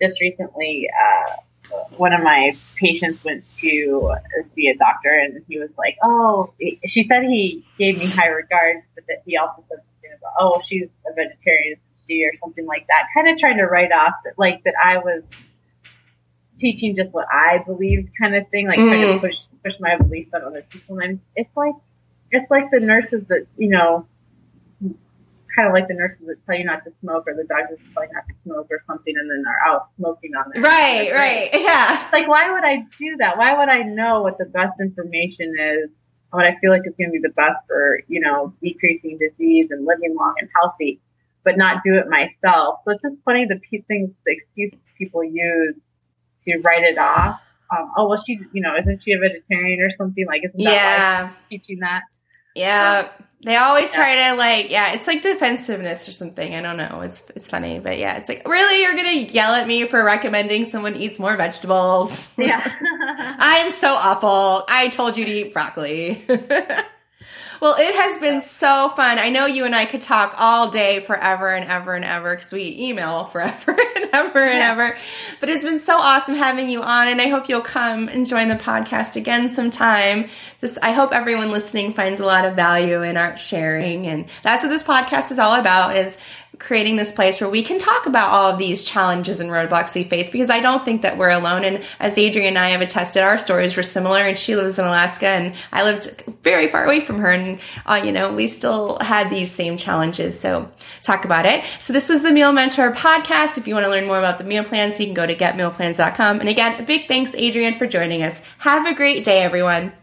Speaker 2: just recently, uh, one of my patients went to see a doctor, and he was like, "Oh," she said he gave me high regards, but that he also said "Oh, she's a vegetarian." Or something like that, kind of trying to write off that, like that I was teaching just what I believed kind of thing, like mm. trying to mm. push, push my beliefs on other people. And it's like, it's like the nurses that, you know, kind of like the nurses that tell you not to smoke or the doctors that tell you not to smoke or something and then are out smoking on their
Speaker 1: Right, right. Yeah.
Speaker 2: It's like, why would I do that? Why would I know what the best information is? What I feel like is going to be the best for, you know, decreasing disease and living long and healthy but not do it myself. So it's just funny the things, the excuses people use to write it off. Um, oh well, she, you know, isn't she a vegetarian or something? Like, isn't that yeah. teaching that?
Speaker 1: Yeah, um, they always yeah. try to like, yeah, it's like defensiveness or something. I don't know. It's it's funny, but yeah, it's like really, you're gonna yell at me for recommending someone eats more vegetables?
Speaker 2: Yeah,
Speaker 1: I'm so awful. I told you to eat broccoli. Well, it has been so fun. I know you and I could talk all day forever and ever and ever because we email forever and ever and ever. But it's been so awesome having you on, and I hope you'll come and join the podcast again sometime. This, I hope everyone listening finds a lot of value in our sharing, and that's what this podcast is all about: is creating this place where we can talk about all of these challenges and roadblocks we face because I don't think that we're alone. And as Adrienne and I have attested, our stories were similar. And she lives in Alaska, and I lived very far away from her. And, uh, you know, we still had these same challenges. So talk about it. So this was the Meal Mentor podcast. If you want to learn more about the meal plans, you can go to getmealplans.com. And again, a big thanks, Adrienne, for joining us. Have a great day, everyone.